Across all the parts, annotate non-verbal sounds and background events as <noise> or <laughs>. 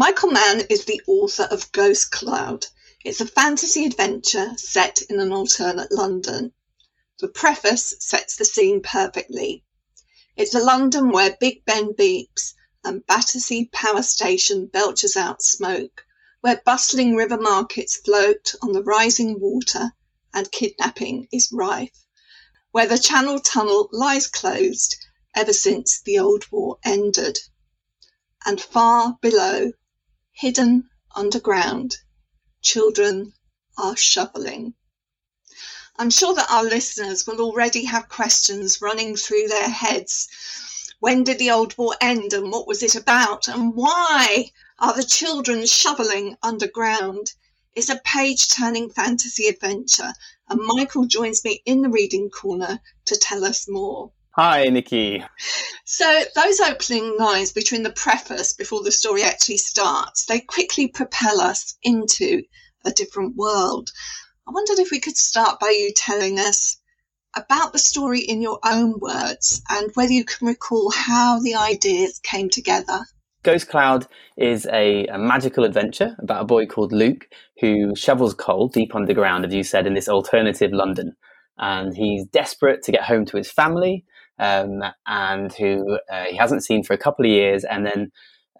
Michael Mann is the author of Ghost Cloud. It's a fantasy adventure set in an alternate London. The preface sets the scene perfectly. It's a London where Big Ben beeps and Battersea Power Station belches out smoke, where bustling river markets float on the rising water and kidnapping is rife, where the Channel Tunnel lies closed ever since the old war ended. And far below, hidden underground, children are shoveling. I'm sure that our listeners will already have questions running through their heads. When did the old war end and what was it about? And why are the children shoveling underground? It's a page turning fantasy adventure, and Michael joins me in the reading corner to tell us more. Hi, Nikki. So, those opening lines between the preface before the story actually starts, they quickly propel us into a different world. I wondered if we could start by you telling us about the story in your own words and whether you can recall how the ideas came together. Ghost Cloud is a, a, magical adventure about a boy called Luke who shovels coal deep underground, as you said, in this alternative London. And he's desperate to get home to his family um, and who uh, he hasn't seen for a couple of years. And then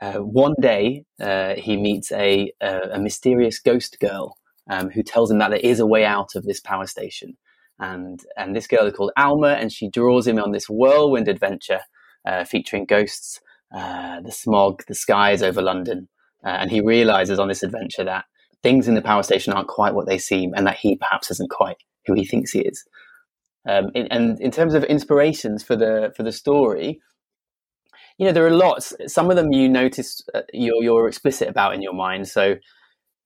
uh, one day uh, he meets a, a, mysterious ghost girl um, who tells him that there is a way out of this power station. And, and this girl is called Alma, and she draws him on this whirlwind adventure uh, featuring ghosts, uh, the smog, the skies over London. And he realizes on this adventure that things in the power station aren't quite what they seem, and that he perhaps isn't quite who he thinks he is. Um, in, and in terms of inspirations for the for the story, you know there are lots. Some of them you notice uh, you're you're explicit about in your mind. So,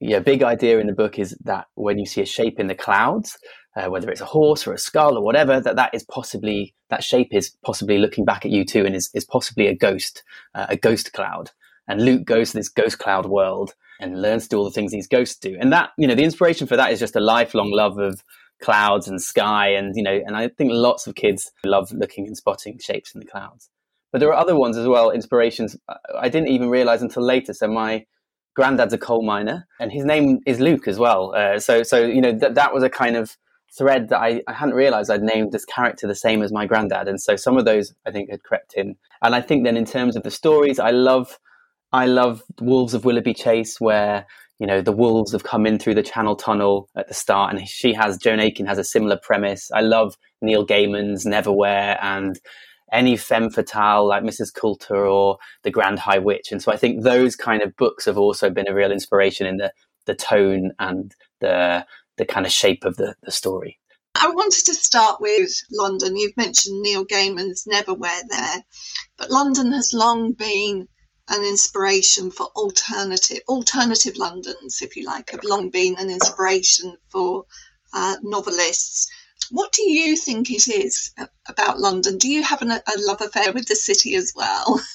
yeah, big idea in the book is that when you see a shape in the clouds, uh, whether it's a horse or a skull or whatever, that that is possibly that shape is possibly looking back at you too, and is is possibly a ghost, uh, a ghost cloud. And Luke goes to this ghost cloud world and learns to do all the things these ghosts do. And that you know the inspiration for that is just a lifelong love of clouds and sky and you know and i think lots of kids love looking and spotting shapes in the clouds but there are other ones as well inspirations i didn't even realize until later so my granddad's a coal miner and his name is luke as well uh, so so you know that that was a kind of thread that I, I hadn't realized I'd named this character the same as my granddad. And so some of those I think had crept in. And I think then in terms of the stories, I love I love Wolves of Willoughby Chase, where you know the wolves have come in through the channel tunnel at the start and she has joan aiken has a similar premise. I love neil gaiman's neverwhere and any femme fatale like mrs coulter or the grand high witch. And so i think those kind of books have also been a real inspiration in the the tone and the the kind of shape of the, the story. I wanted to start with London. You've mentioned Neil Gaiman's Neverwhere there, but London has long been an inspiration for alternative alternative Londons, if you like, have long been an inspiration for uh, novelists. What do you think it is about London? Do you have an, a love affair with the city as well? <laughs>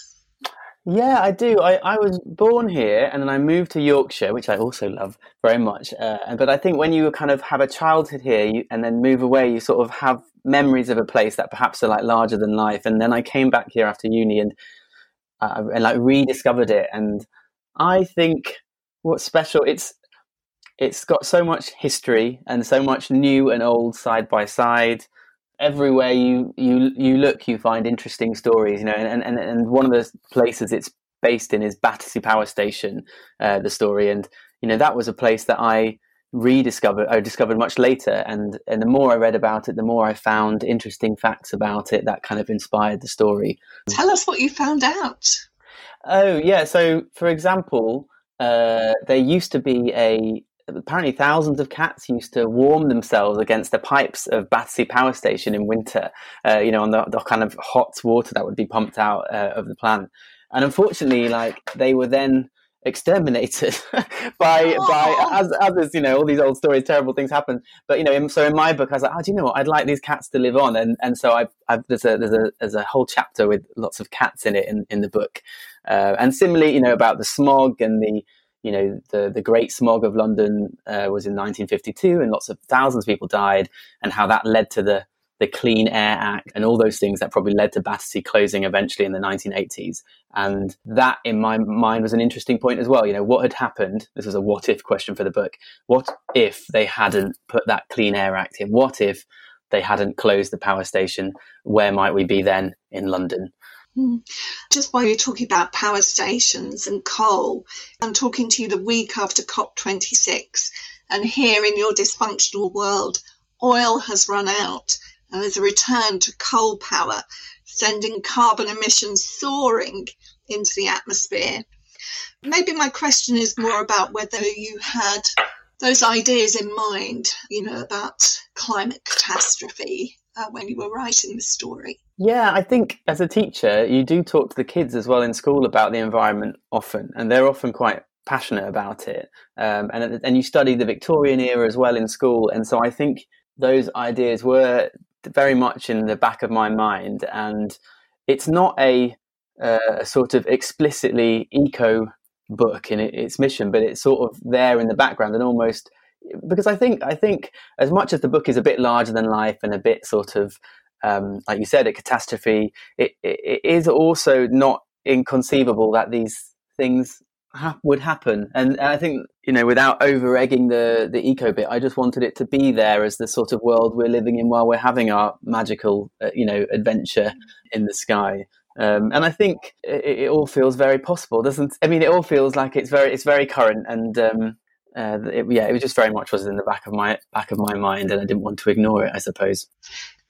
Yeah, I do. I, I was born here and then I moved to Yorkshire, which I also love very much. Uh, but I think when you kind of have a childhood here you, and then move away, you sort of have memories of a place that perhaps are like larger than life. And then I came back here after uni and uh, and like rediscovered it. And I think what's special it's it's got so much history and so much new and old side by side. Everywhere you you you look, you find interesting stories. You know, and and and one of the places it's based in is Battersea Power Station, uh, the story, and you know that was a place that I rediscovered I discovered much later and and the more I read about it the more I found interesting facts about it that kind of inspired the story. Tell us what you found out. Oh yeah so for example uh, there used to be a apparently thousands of cats used to warm themselves against the pipes of Battersea Power Station in winter uh, you know on the, the, kind of hot water that would be pumped out uh, of the plant. And unfortunately like they were then exterminated <laughs> by oh. by as others you know all these old stories terrible things happen. But you know in, so in my book i was like oh do you know what? I'd like these cats to live on. And and so i've, I've there's a there's a there's a whole chapter with lots of cats in it in, in the book. Uh, and similarly you know about the smog and the you know the the great smog of london uh, was in 1952 and lots of thousands of people died and how that led to the the Clean Air Act, and all those things that probably led to Battersea closing eventually in the 1980s. And that, in my mind, was an interesting point as well. You know, what had happened? This was a what if question for the book. What if they hadn't put that Clean Air Act in? What if they hadn't closed the power station? Where might we be then in London? Hmm. Just while you're talking about power stations and coal, I'm talking to you the week after COP26, and here in your dysfunctional world, oil has run out and there's a return to coal power, sending carbon emissions soaring into the atmosphere. Maybe my question is more about whether you had those ideas in mind, you know, about climate catastrophe uh, when you were writing the story. Yeah, I think as a teacher, you do talk to the kids as well in school about the environment often, and they're often quite passionate about it. Um, and and you study the Victorian era as well in school, and so I think those ideas were very much in the back of my mind. And it's not a, uh, sort of explicitly eco book in its mission, but it's sort of there in the background and almost because I think I think as much as the book is a bit larger than life and a bit sort of um, like you said, a catastrophe, it, it is also not inconceivable that these things ha- would happen. And, I think you know, without over egging the the eco bit, I just wanted it to be there as the sort of world we're living in while we're having our magical, uh, you know, adventure in the sky. Um, and I think it, it, all feels very possible, doesn't? I mean, it all feels like it's very it's very current, and um, uh, it, yeah, it was just very much was in the back of my back of my mind, and I didn't want to ignore it. I suppose.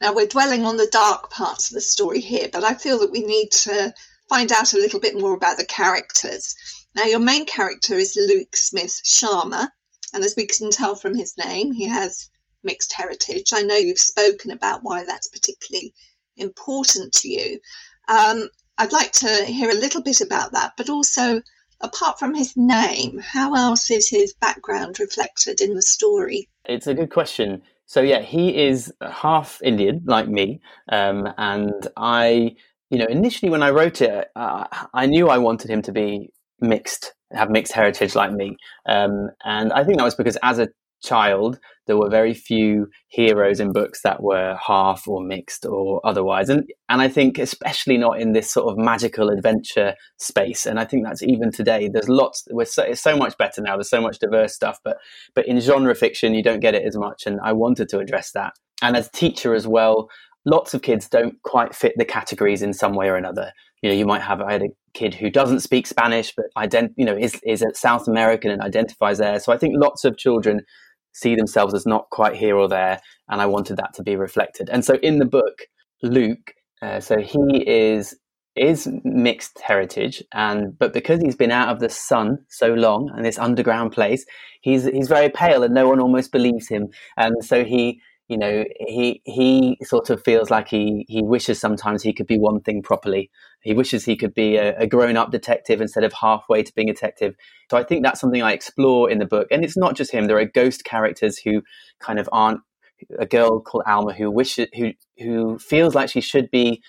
Now we're dwelling on the dark parts of the story here, but I feel that we need to find out a little bit more about the characters. Now, your main character is Luke Smith Sharma, and as we can tell from his name, he has mixed heritage. I know you've spoken about why that's particularly important to you. Um, I'd like to hear a little bit about that, but also, apart from his name, how else is his background reflected in the story? It's a good question. So, yeah, he is half Indian, like me, um, and I you know, initially when I wrote it, uh, I knew I wanted him to be mixed, have mixed heritage like me. Um, and I think that was because as a child, there were very few heroes in books that were half or mixed or otherwise. And, and I think especially not in this sort of magical adventure space. And I think that's even today, there's lots, we're so, it's so much better now. There's so much diverse stuff, but, but in genre fiction, you don't get it as much. And I wanted to address that. And as a teacher as well, lots of kids don't quite fit the categories in some way or another. You know, you might have I had a kid who doesn't speak Spanish, but ident- you know is is a South American and identifies there. So I think lots of children see themselves as not quite here or there, and I wanted that to be reflected. And so in the book, Luke, uh, so he is is mixed heritage, and but because he's been out of the sun so long and this underground place, he's he's very pale, and no one almost believes him, and so he you know he he sort of feels like he he wishes sometimes he could be one thing properly he wishes he could be a, a grown-up detective instead of halfway to being a detective. So i think that's something i explore in the book. And it's not just him. There are ghost characters who kind of aren't a girl called alma who wishes who who feels like she should be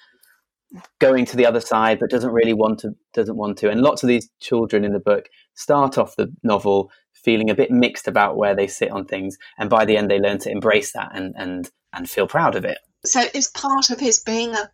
going to the other side but doesn't really want to doesn't want to. And lots of these children in the book start off the novel feeling a bit mixed about where they sit on things, and by the end they learn to embrace that and and and feel proud of it. So it's part of his being a,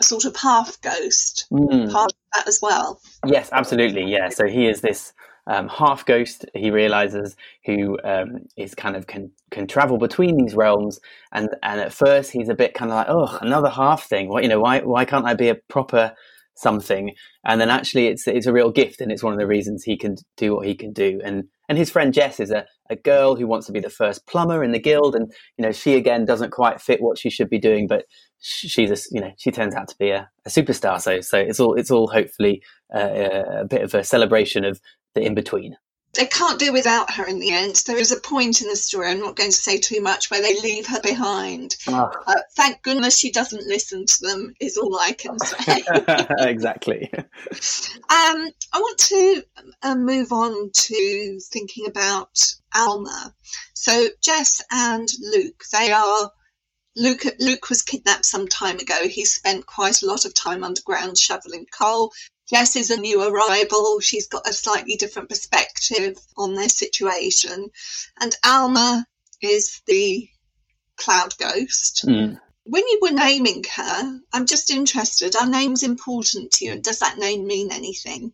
a sort of half ghost, mm. part of that as well. Yes, absolutely. Yeah. So he is this um, half ghost. He realizes who um, is kind of can can travel between these realms, and and at first he's a bit kind of like, oh, another half thing. What you know? Why why can't I be a proper something? And then actually, it's it's a real gift, and it's one of the reasons he can do what he can do. And and his friend Jess is a, a girl who wants to be the first plumber in the guild, and you know she again doesn't quite fit what she should be doing, but she's a, you know she turns out to be a, a superstar. So so it's all it's all hopefully uh, a bit of a celebration of the in between they can't do without her in the end. There is a point in the story, I'm not going to say too much, where they leave her behind. Oh. Uh, thank goodness she doesn't listen to them, is all I can <laughs> say. exactly. Um, I want to uh, move on to thinking about Alma. So, Jess and Luke, they are. Luke, Luke was kidnapped some time ago. He spent quite a lot of time underground shoveling coal. Jess is a new arrival. She's got a slightly different perspective on their situation. And Alma is the cloud ghost. Mm. when you were naming her, I'm just interested. Are names important to you? And does that name mean anything?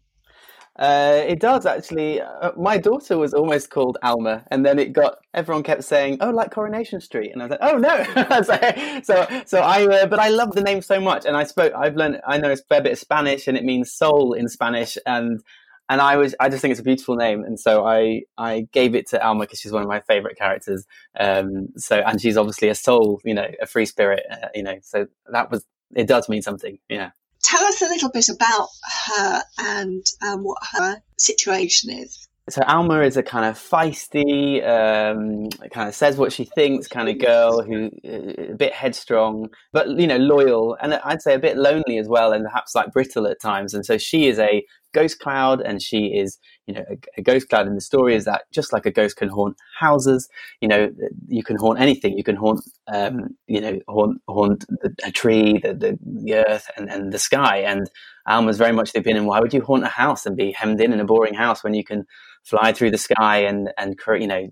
Uh, it does actually. Uh, my daughter was almost called Alma, and then it got everyone kept saying, "Oh, like Coronation Street," and I was like, "Oh no!" <laughs> so, so, I. Uh, but I love the name so much, and I spoke. I've learned. I know a fair bit of Spanish, and it means soul in Spanish, and and I was. I just think it's a beautiful name, and so I I gave it to Alma because she's one of my favorite characters. Um. So and she's obviously a soul, you know, a free spirit, uh, you know. So that was. It does mean something. Yeah tell us a little bit about her and um, what her situation is. So Alma is a kind of feisty, um, kind of says what she thinks kind of girl who uh, a bit headstrong, but you know loyal, and I'd say a bit lonely as well, and perhaps like brittle at times. And so she is a ghost cloud, and she is, you know, a, a, ghost cloud And the story is that just like a ghost can haunt houses, you know, you can haunt anything. You can haunt, um, you know, haunt haunt a tree, the, the, the earth, and, and the sky. And Alma's very much the opinion: why would you haunt a house and be hemmed in in a boring house when you can fly through the sky and and you know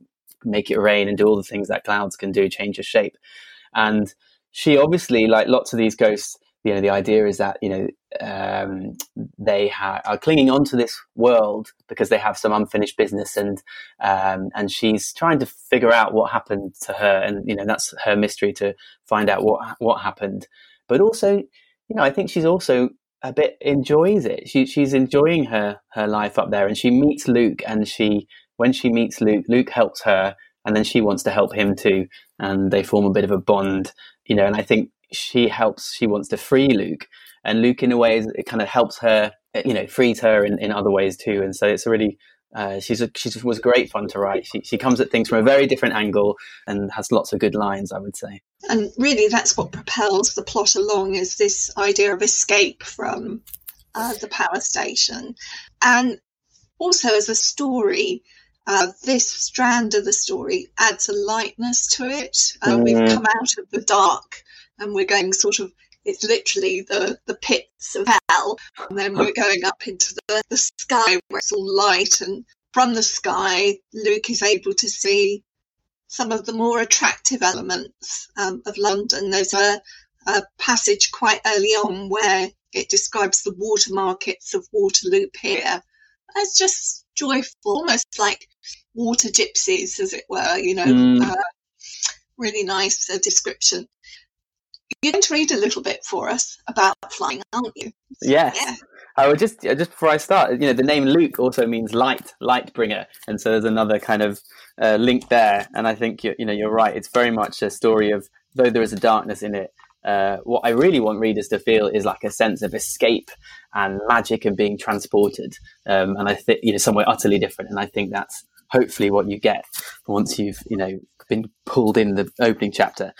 make it rain and do all the things that clouds can do, change your shape. And she obviously, like lots of these ghosts, you know the idea is that you know um, they ha- are clinging onto this world because they have some unfinished business and um, and she's trying to figure out what happened to her and you know that's her mystery to find out what what happened. But also you know I think she's also a bit enjoys it. She, she's enjoying her her life up there and she meets Luke and she when she meets Luke Luke helps her and then she wants to help him too and they form a bit of a bond you know and I think she helps she wants to free luke and luke in a way it kind of helps her you know frees her in, in other ways too and so it's a really uh, she's a, she was great fun to write. She, she comes at things from a very different angle and has lots of good lines, I would say. And really, that's what propels the plot along is this idea of escape from uh, the power station. And also, as a story, uh, this strand of the story adds a lightness to it. Uh, mm. We've come out of the dark and we're going sort of it's literally the, the pits of hell. And then we're going up into the, the sky where it's all light. And from the sky, Luke is able to see some of the more attractive elements um, of London. There's a, a, passage quite early on where it describes the water markets of Waterloo Pier. It's just joyful, almost like water gypsies, as it were, you know. Mm. Uh, really nice uh, description. You're going to read a little bit for us about flying, aren't you? Yes. Yeah. I would just just before I start, you know, the name Luke also means light, light bringer, and so there's another kind of uh, link there. And I think you, you know you're right. It's very much a story of though there is a darkness in it. Uh, what I really want readers to feel is like a sense of escape and magic and being transported. Um, and I think you know somewhere utterly different. And I think that's hopefully what you get once you've you know been pulled in the opening chapter.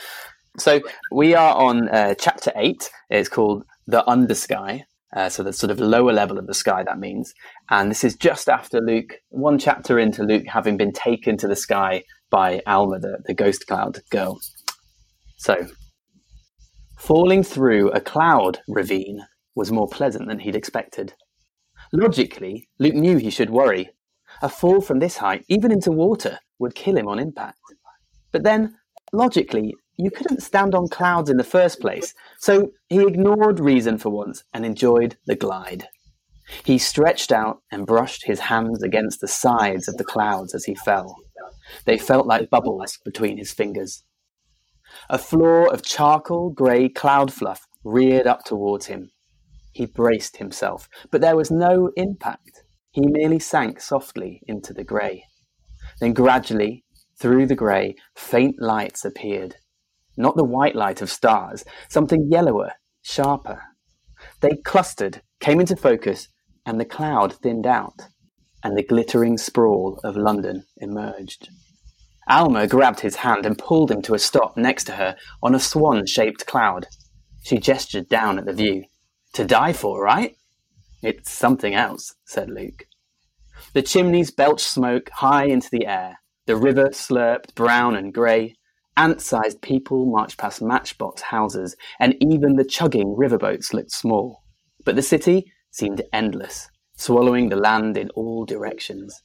So we are on uh, chapter eight. It's called the Undersky. Uh, so the sort of lower level of the sky that means. And this is just after Luke, one chapter into Luke having been taken to the sky by Alma, the, the ghost cloud girl. So, falling through a cloud ravine was more pleasant than he'd expected. Logically, Luke knew he should worry. A fall from this height, even into water, would kill him on impact. But then, logically, you couldn't stand on clouds in the first place, so he ignored reason for once and enjoyed the glide. He stretched out and brushed his hands against the sides of the clouds as he fell. They felt like bubbles between his fingers. A floor of charcoal grey cloud fluff reared up towards him. He braced himself, but there was no impact. He merely sank softly into the grey. Then gradually, through the grey, faint lights appeared not the white light of stars, something yellower, sharper. They clustered, came into focus, and the cloud thinned out, and the glittering sprawl of London emerged. Alma grabbed his hand and pulled him to a stop next to her on a swan shaped cloud. She gestured down at the view. To die for, right? It's something else, said Luke. The chimneys belched smoke high into the air. The river slurped brown and grey. Ant-sized people marched past matchbox houses, and even the chugging riverboats looked small. But the city seemed endless, swallowing the land in all directions.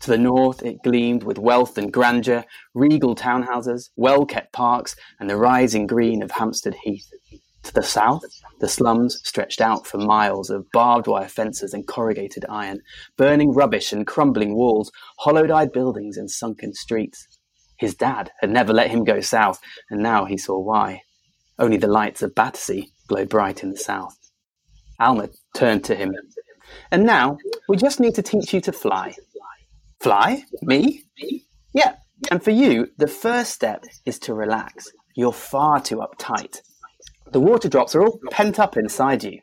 To the north, it gleamed with wealth and grandeur, regal townhouses, well kept parks, and the rising green of Hampstead Heath. To the south, the slums stretched out for miles of barbed wire fences and corrugated iron, burning rubbish and crumbling walls, hollowed eyed buildings and sunken streets. His dad had never let him go south, and now he saw why. Only the lights of Battersea glowed bright in the south. Alma turned to him. And now, we just need to teach you to fly. Fly? Me? Yeah. And for you, the first step is to relax. You're far too uptight. The water drops are all pent up inside you.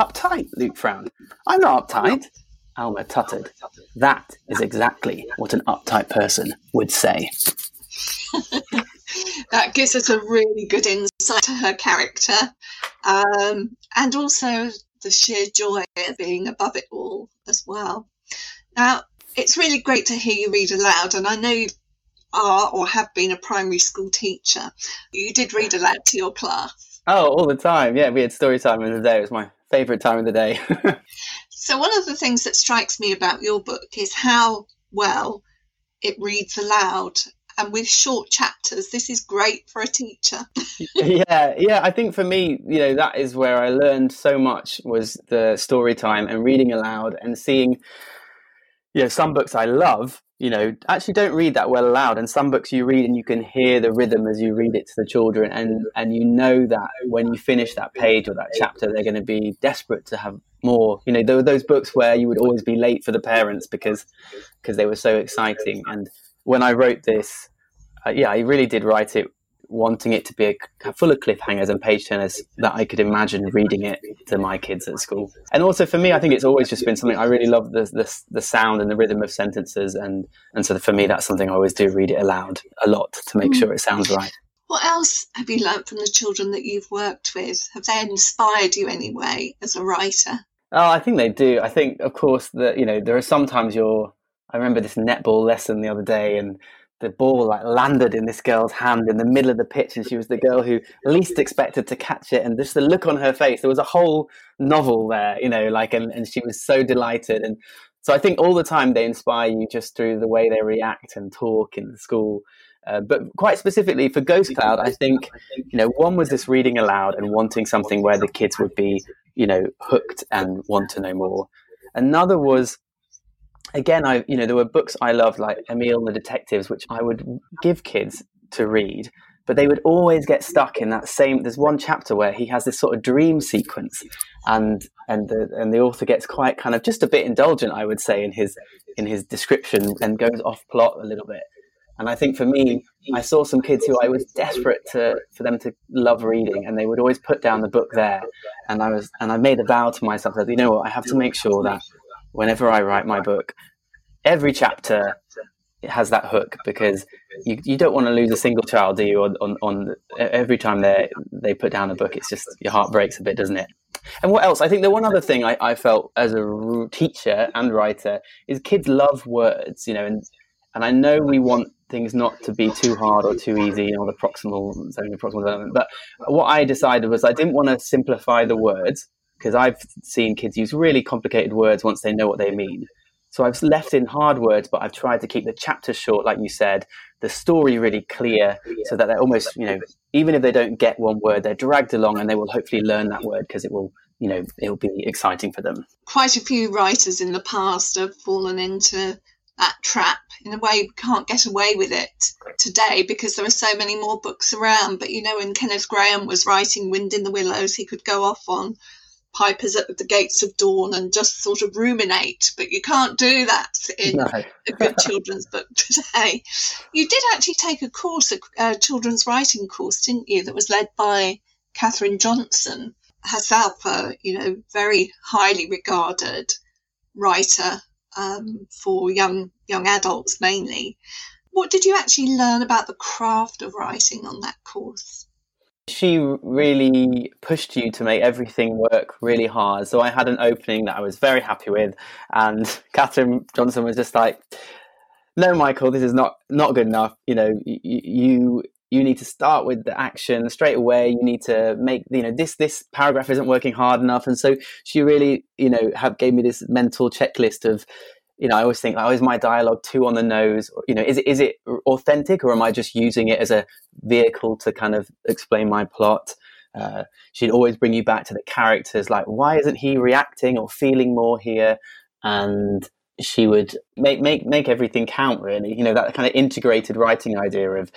Uptight? Luke frowned. I'm not uptight. Alma tutted. That is exactly what an uptight person would say. <laughs> that gives us a really good insight to her character um, and also the sheer joy of being above it all as well. Now, it's really great to hear you read aloud, and I know you are or have been a primary school teacher. You did read aloud to your class. Oh, all the time. Yeah, we had story time in the day. It was my favourite time of the day. <laughs> so, one of the things that strikes me about your book is how well it reads aloud. And with short chapters this is great for a teacher. <laughs> Yeah yeah i think for me you know that is where i learned so much was the story time and reading aloud and seeing you know some books i love you know actually don't read that well aloud. And some books you read and you can hear the rhythm as you read it to the children. And and you know that when you finish that page or that chapter they're going to be desperate to have more. You know there were those books where you would always be late for the parents because because they were so exciting. And when i wrote this uh, yeah i really did write it wanting it to be a, full of cliffhangers and page turners that I could imagine reading it to my kids at school. And also for me, I think it's always just been something I really love the, the, the sound and the rhythm of sentences. And, and so for me, that's something I always do read it aloud a lot to make sure it sounds right. What else have you learned from the children that you've worked with? Have they inspired you anyway as a writer? Oh, I think they do. I think, of course, that you know there are sometimes you're. I remember this netball lesson the other day, and the ball like landed in this girl's hand in the middle of the pitch and she was the girl who least expected to catch it. And just the look on her face there was a whole novel there you know like and, and she was so delighted. And so i think all the time they inspire you just through the way they react and talk in school. Uh, but quite specifically for ghost cloud i think you know one was this reading aloud and wanting something where the kids would be you know hooked and want to know more. Another was again, I you know there were books I loved like Emil and the Detectives, which I would give kids to read, but they would always get stuck in that same. There's one chapter where he has this sort of dream sequence, and and the and the author gets quite kind of just a bit indulgent, I would say, in his in his description and goes off plot a little bit. And I think for me, I saw some kids who I was desperate to for them to love reading, and they would always put down the book there. And I was and I made a vow to myself that you know what, I have to make sure that whenever I write my book, every chapter has that hook because you, you don't want to lose a single child, do you? On, on, on every time they they put down a book, it's just your heart breaks a bit, doesn't it? And what else? I think the one other thing I, I felt as a teacher and writer is kids love words, you know, and and I know we want things not to be too hard or too easy or the proximal the proximal zone. But what I decided was I didn't want to simplify the words because I've seen kids use really complicated words once they know what they mean. So I've left in hard words, but I've tried to keep the chapters short, like you said, the story really clear, so that they're almost, you know, even if they don't get one word, they're dragged along and they will hopefully learn that word because it will, you know, it'll be exciting for them. Quite a few writers in the past have fallen into that trap. In a way, we can't get away with it today because there are so many more books around. But you know, when Kenneth Grahame was writing Wind in the Willows, he could go off on Pipers at the Gates of Dawn and just sort of ruminate, but you can't do that in no. a good children's book <laughs> today. You did actually take a course, a, a children's writing course, didn't you? That was led by Catherine Johnson, herself a you know very highly regarded writer um, for young young adults mainly. What did you actually learn about the craft of writing on that course? She really pushed you to make everything work really hard. So I had an opening that I was very happy with, and <laughs> Catherine Johnson was just like, "No, Michael, this is not not good enough. You know, you you need to start with the action straight away. You need to make you know this this paragraph isn't working hard enough." And so she really you know have, gave me this mental checklist of you know, I always think, oh, is my dialogue too on the nose? You know, is it is it authentic, or am I just using it as a vehicle to kind of explain my plot? Uh, she'd always bring you back to the characters, like why isn't he reacting or feeling more here? And she would make make make everything count. Really, you know, that kind of integrated writing idea of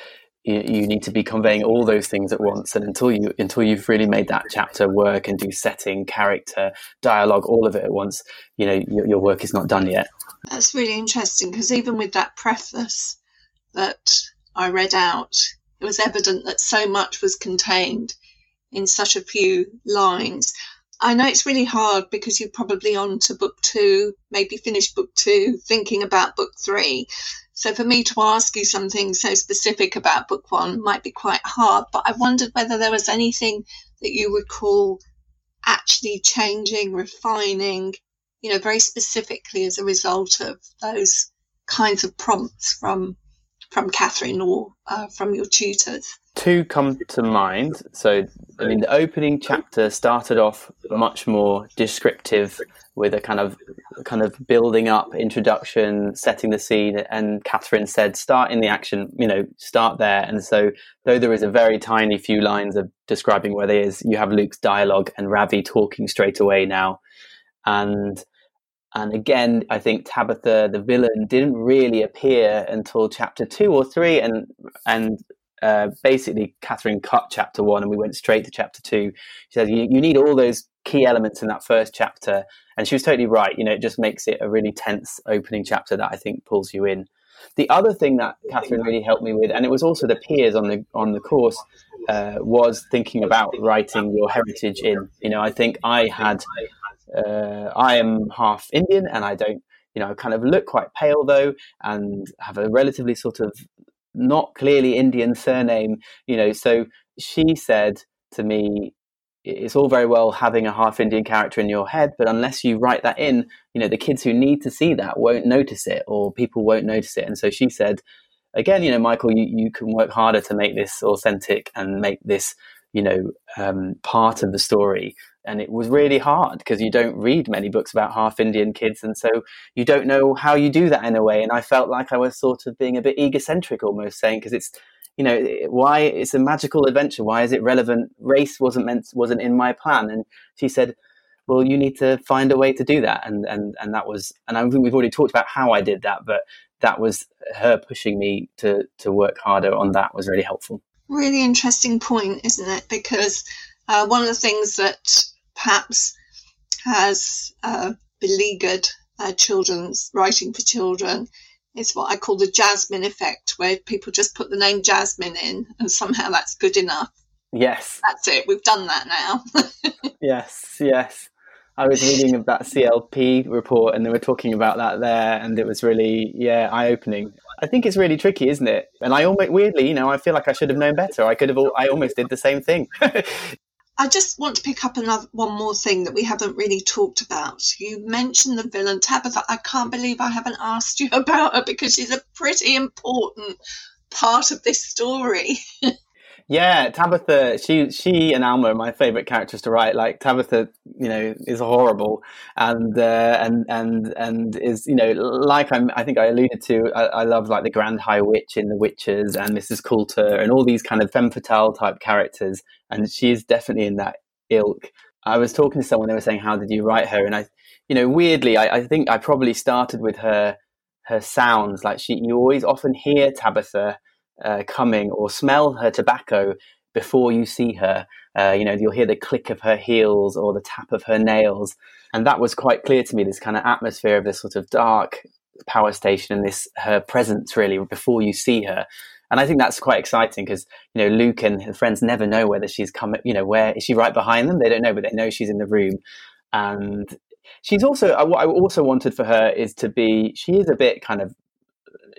you, need to be conveying all those things at once and until you until you've really made that chapter work and do setting character dialogue all of it at once you know your, your work is not done yet that's really interesting because even with that preface that i read out it was evident that so much was contained in such a few lines I know it's really hard because you're probably on to book two, maybe finish book two, thinking about book three. So for me to ask you something so specific about book one might be quite hard, but I wondered whether there was anything that you would call actually changing, refining, you know, very specifically as a result of those kinds of prompts from from Catherine or uh, from your tutors? Two come to mind. So, I mean, the opening chapter started off much more descriptive with a kind of kind of building up introduction, setting the scene, and Catherine said, "Start in the action." You know, start there. And so, though there is a very tiny few lines of describing where they is, you have Luke's dialogue and Ravi talking straight away now, and and again, I think Tabitha, the villain, didn't really appear until chapter two or three, and and uh, basically Catherine cut chapter one, and we went straight to chapter two. She says you, you need all those key elements in that first chapter, and she was totally right. You know, it just makes it a really tense opening chapter that I think pulls you in. The other thing that Catherine really helped me with, and it was also the peers on the on the course, uh, was thinking about writing your heritage in. You know, I think I had uh, I am half Indian and I don't, you know, kind of look quite pale though, and have a relatively sort of not clearly Indian surname, you know. So she said to me, it's all very well having a half Indian character in your head, but unless you write that in, you know, the kids who need to see that won't notice it or people won't notice it. And so she said, again, you know, Michael, you, you can work harder to make this authentic and make this, you know, um, part of the story and it was really hard because you don't read many books about half Indian kids, and so you don't know how you do that in a way. And I felt like I was sort of being a bit egocentric, almost saying because it's you know why it's a magical adventure. Why is it relevant? Race wasn't meant wasn't in my plan, and she said. Well, you need to find a way to do that, and and and that was, and I think we've already talked about how I did that, but that was her pushing me to to work harder on that was really helpful. Really interesting point, isn't it? Because uh, one of the things that perhaps has uh, beleaguered uh, children's writing for children is what I call the Jasmine effect, where people just put the name Jasmine in and somehow that's good enough. Yes. That's it. We've done that now. <laughs> yes, yes. I was reading of that CLPE report and they were talking about that there and it was really, yeah, eye opening. I think it's really tricky, isn't it? And I almost, weirdly, you know, I feel like I should have known better. I could have, I almost did the same thing. <laughs> I just want to pick up another one more thing that we haven't really talked about. You mentioned the villain Tabitha. I can't believe I haven't asked you <laughs> about her because she's a pretty important part of this story. <laughs> Yeah, Tabitha, she she and Alma are my favorite characters to write. Like Tabitha, you know, is horrible and uh, and and and is you know like I'm. I think I alluded to. I, I, love like the Grand High Witch in The Witches and Mrs. Coulter and all these kind of femme fatale type characters. And she is definitely in that ilk. I was talking to someone. They were saying, "How did you write her?" And I, you know, weirdly, I, I think I probably started with her her sounds. Like she, you always often hear Tabitha uh, coming or smell her tobacco before you see her. Uh, you know, you'll hear the click of her heels or the tap of her nails. And that was quite clear to me, this kind of atmosphere of this sort of dark power station and this her presence really before you see her. And I think that's quite exciting because, you know, Luke and her friends never know whether she's coming, you know, where is she right behind them? They don't know, but they know she's in the room. And she's also, uh, what I also wanted for her is to be, she is a bit kind of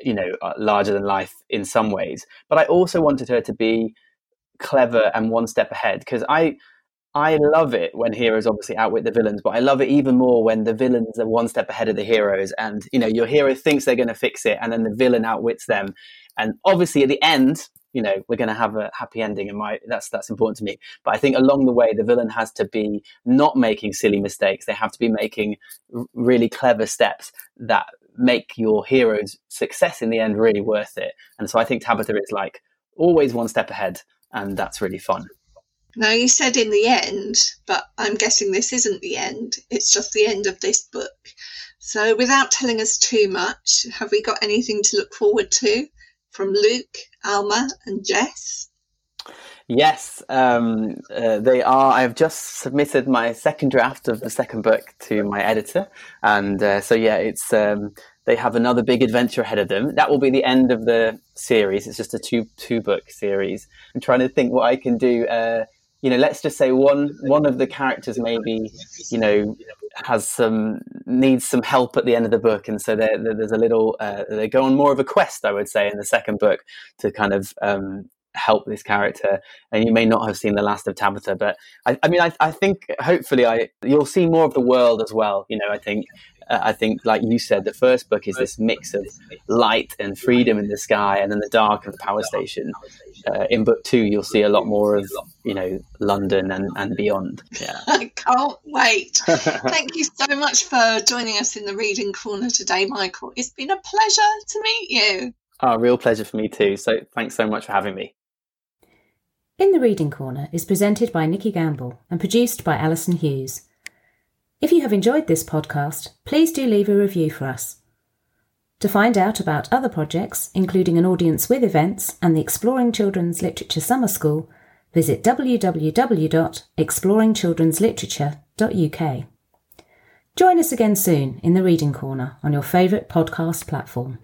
you know uh, larger than life in some ways. But i also wanted her to be clever and one step ahead because i i love it when heroes obviously outwit the villains but i love it even more when the villains are one step ahead of the heroes and you know your hero thinks they're going to fix it and then the villain outwits them. And obviously at the end you know we're going to have a happy ending and my that's that's important to me. But i think along the way the villain has to be not making silly mistakes. They have to be making really clever steps that make your hero's success in the end really worth it. And so I think Tabitha is like always one step ahead, and that's really fun. Now, you said in the end, but I'm guessing this isn't the end. It's just the end of this book. So, without telling us too much, have we got anything to look forward to from Luke, Alma, and Jess? Yes, um, uh, they are. I have just submitted my second draft of the second book to my editor, and uh, so yeah, it's um, they have another big adventure ahead of them. That will be the end of the series. It's just a two two book series. I'm trying to think what I can do. Uh, you know, let's just say one one of the characters maybe, you know, has some needs some help at the end of the book, and so there, there's a little uh, they go on more of a quest, I would say, in the second book to kind of um, help this character. And you may not have seen the last of Tabitha, but I, I mean, I, I, think hopefully I you'll see more of the world as well. You know, I think uh, I think like you said, the first book is this mix of light and freedom in the sky, and then the dark of the power station. Uh, in book two, you'll see a lot more of you know London and, and beyond. Yeah, <laughs> I can't wait. Thank you so much for joining us in the reading corner today, Michael. It's been a pleasure to meet you. Oh, real pleasure for me too. So thanks so much for having me. In the Reading Corner is presented by Nikki Gamble and produced by Alison Hughes. If you have enjoyed this podcast, please do leave a review for us. To find out about other projects, including an audience with events and the Exploring Children's Literature Summer School, visit www.exploringchildren'sliterature.uk. Join us again soon in the Reading Corner on your favourite podcast platform.